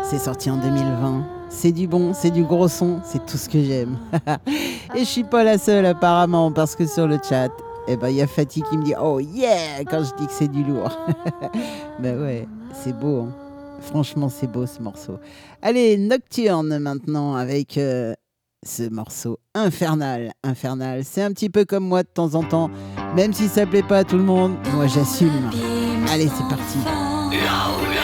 c'est sorti en 2020. C'est du bon, c'est du gros son, c'est tout ce que j'aime. Et je suis pas la seule apparemment, parce que sur le chat, eh ben, il y a Fatih qui me dit Oh yeah quand je dis que c'est du lourd. ben ouais, c'est beau. hein. Franchement, c'est beau ce morceau. Allez, Nocturne maintenant avec euh, ce morceau infernal. Infernal, c'est un petit peu comme moi de temps en temps. Même si ça plaît pas à tout le monde, moi j'assume. Allez, c'est parti. Não, não.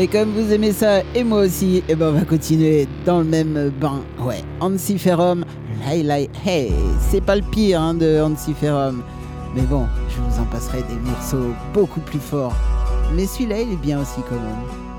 Et comme vous aimez ça, et moi aussi, et ben on va continuer dans le même bain. Ouais, Ansiferum, Lai Lai Hey. C'est pas le pire hein, de Ansiferum. Mais bon, je vous en passerai des morceaux beaucoup plus forts. Mais celui-là, il est bien aussi quand même.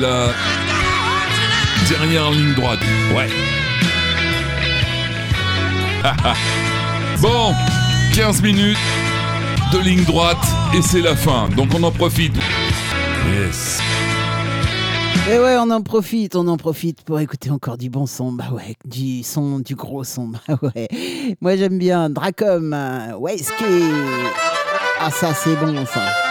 La dernière ligne droite. Ouais. bon, 15 minutes de ligne droite et c'est la fin. Donc on en profite. Yes. Et ouais, on en profite, on en profite pour écouter encore du bon son. Bah ouais, du son, du gros son. Bah ouais. Moi j'aime bien Dracom, euh, Wesky. Ah ça c'est bon ça.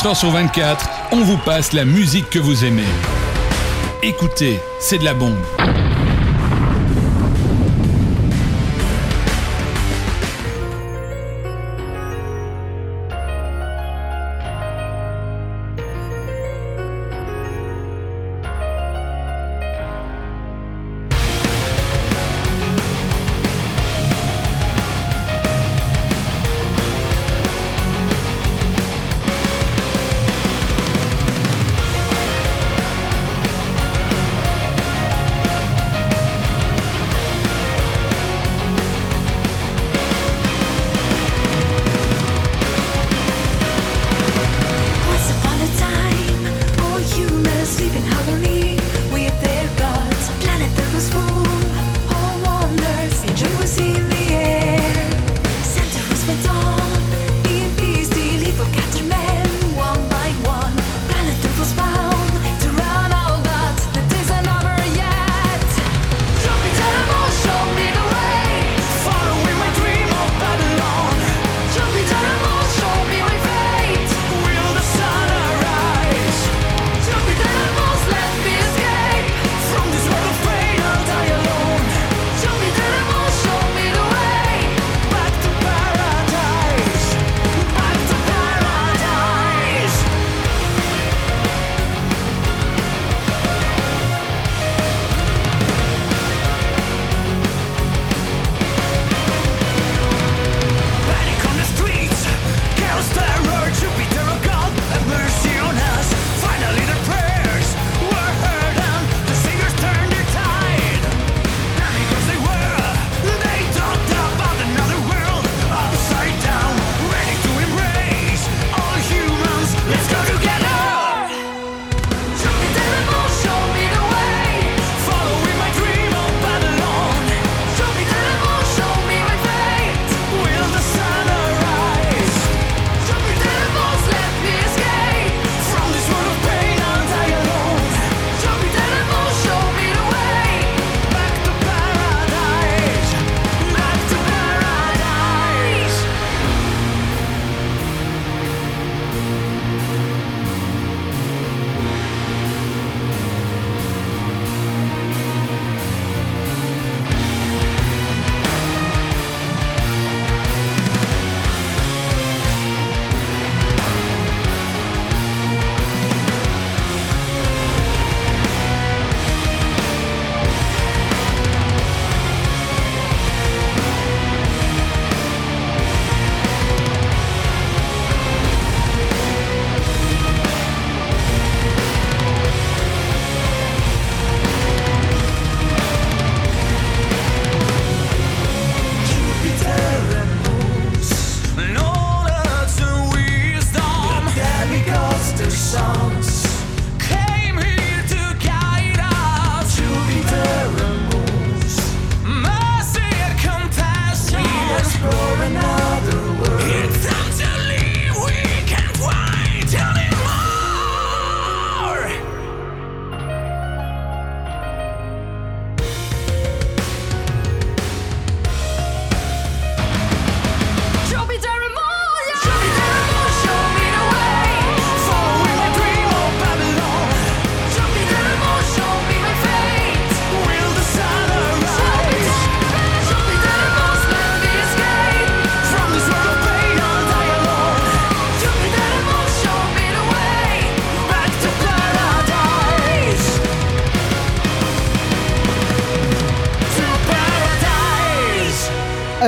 24h sur 24, on vous passe la musique que vous aimez. Écoutez, c'est de la bombe.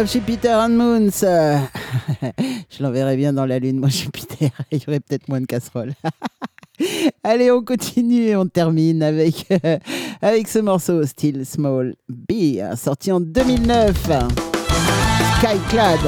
grave, je suis Peter and Moons. je l'enverrai bien dans la lune, moi je suis Peter. Il y aurait peut-être moins de casseroles. Allez, on continue et on termine avec, euh, avec ce morceau Still Small B, sorti en 2009. Skyclad.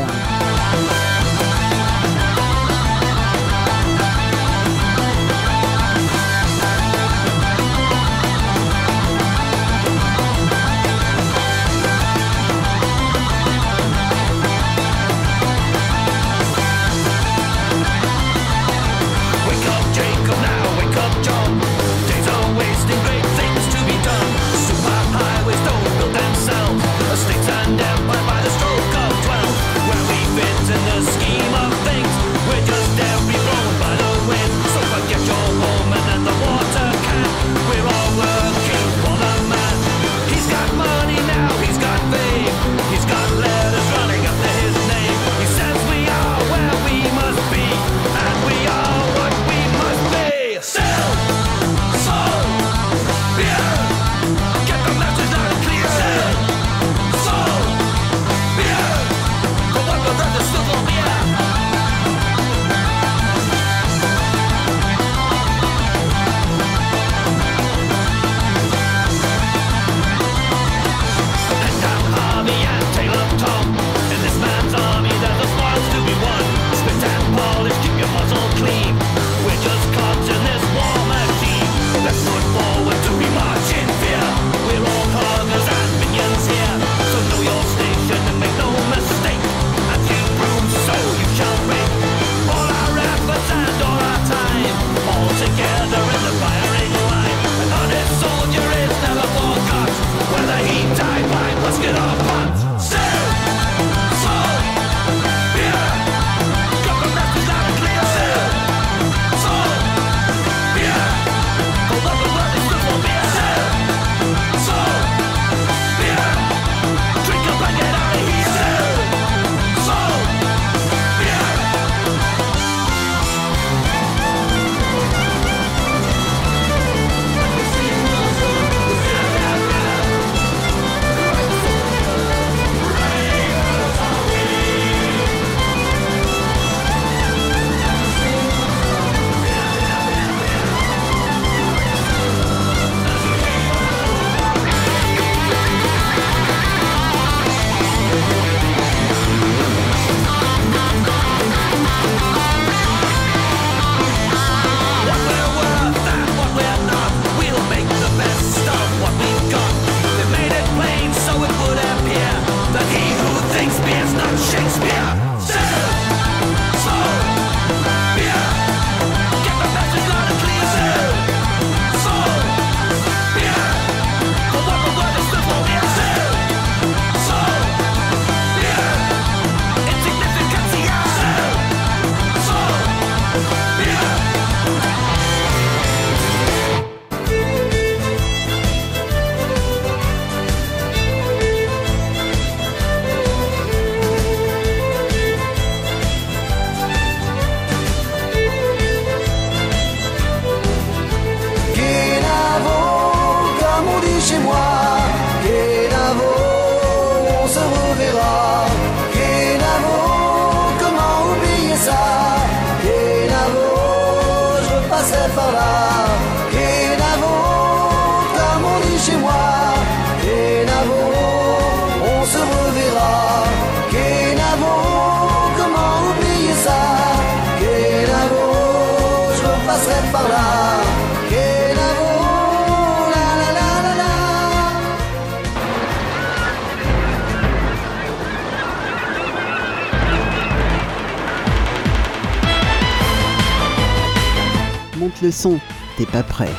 pas prêt.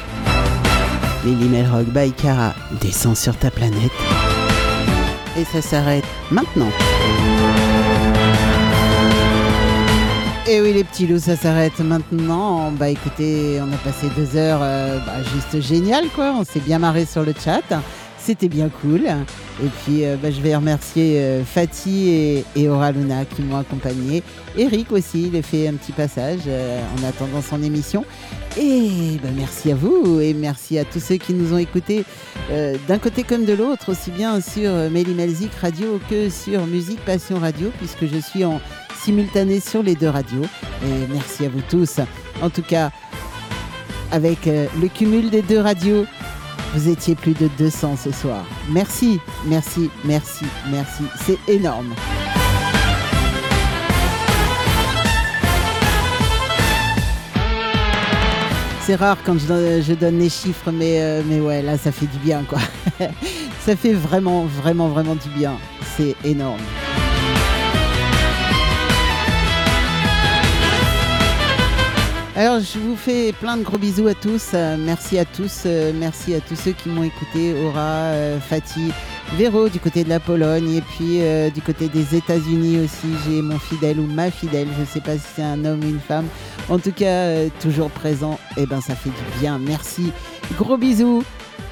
Lily Melrock by Cara descend sur ta planète. Et ça s'arrête maintenant. Et oui les petits loups, ça s'arrête maintenant. Bah écoutez, on a passé deux heures euh, bah, juste génial quoi. On s'est bien marré sur le chat. C'était bien cool. Et puis euh, bah, je vais remercier euh, Fatih et, et Aura Luna qui m'ont accompagné. Eric aussi, il a fait un petit passage en attendant son émission. Et bah, merci à vous et merci à tous ceux qui nous ont écoutés euh, d'un côté comme de l'autre, aussi bien sur euh, Méli Melzik Radio que sur Musique Passion Radio, puisque je suis en simultané sur les deux radios. Et merci à vous tous. En tout cas, avec euh, le cumul des deux radios, vous étiez plus de 200 ce soir. Merci, merci, merci, merci. C'est énorme. C'est rare quand je donne, les chiffres, mais, euh, mais ouais, là, ça fait du bien, quoi. ça fait vraiment, vraiment, vraiment du bien. C'est énorme. Alors, je vous fais plein de gros bisous à tous. Euh, merci à tous. euh, merci à tous ceux qui m'ont écouté. Aura, Fatih, Véro du côté de la Pologne. Et puis du côté des États-Unis aussi, j'ai mon fidèle ou ma fidèle. Je ne sais pas si c'est un homme ou une femme. En tout cas, euh, toujours présent. Et ben, ça fait du bien. Merci. Gros bisous.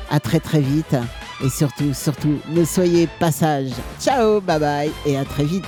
À très très vite. Et surtout, surtout, ne soyez pas sages. Ciao, bye bye. Et à très vite.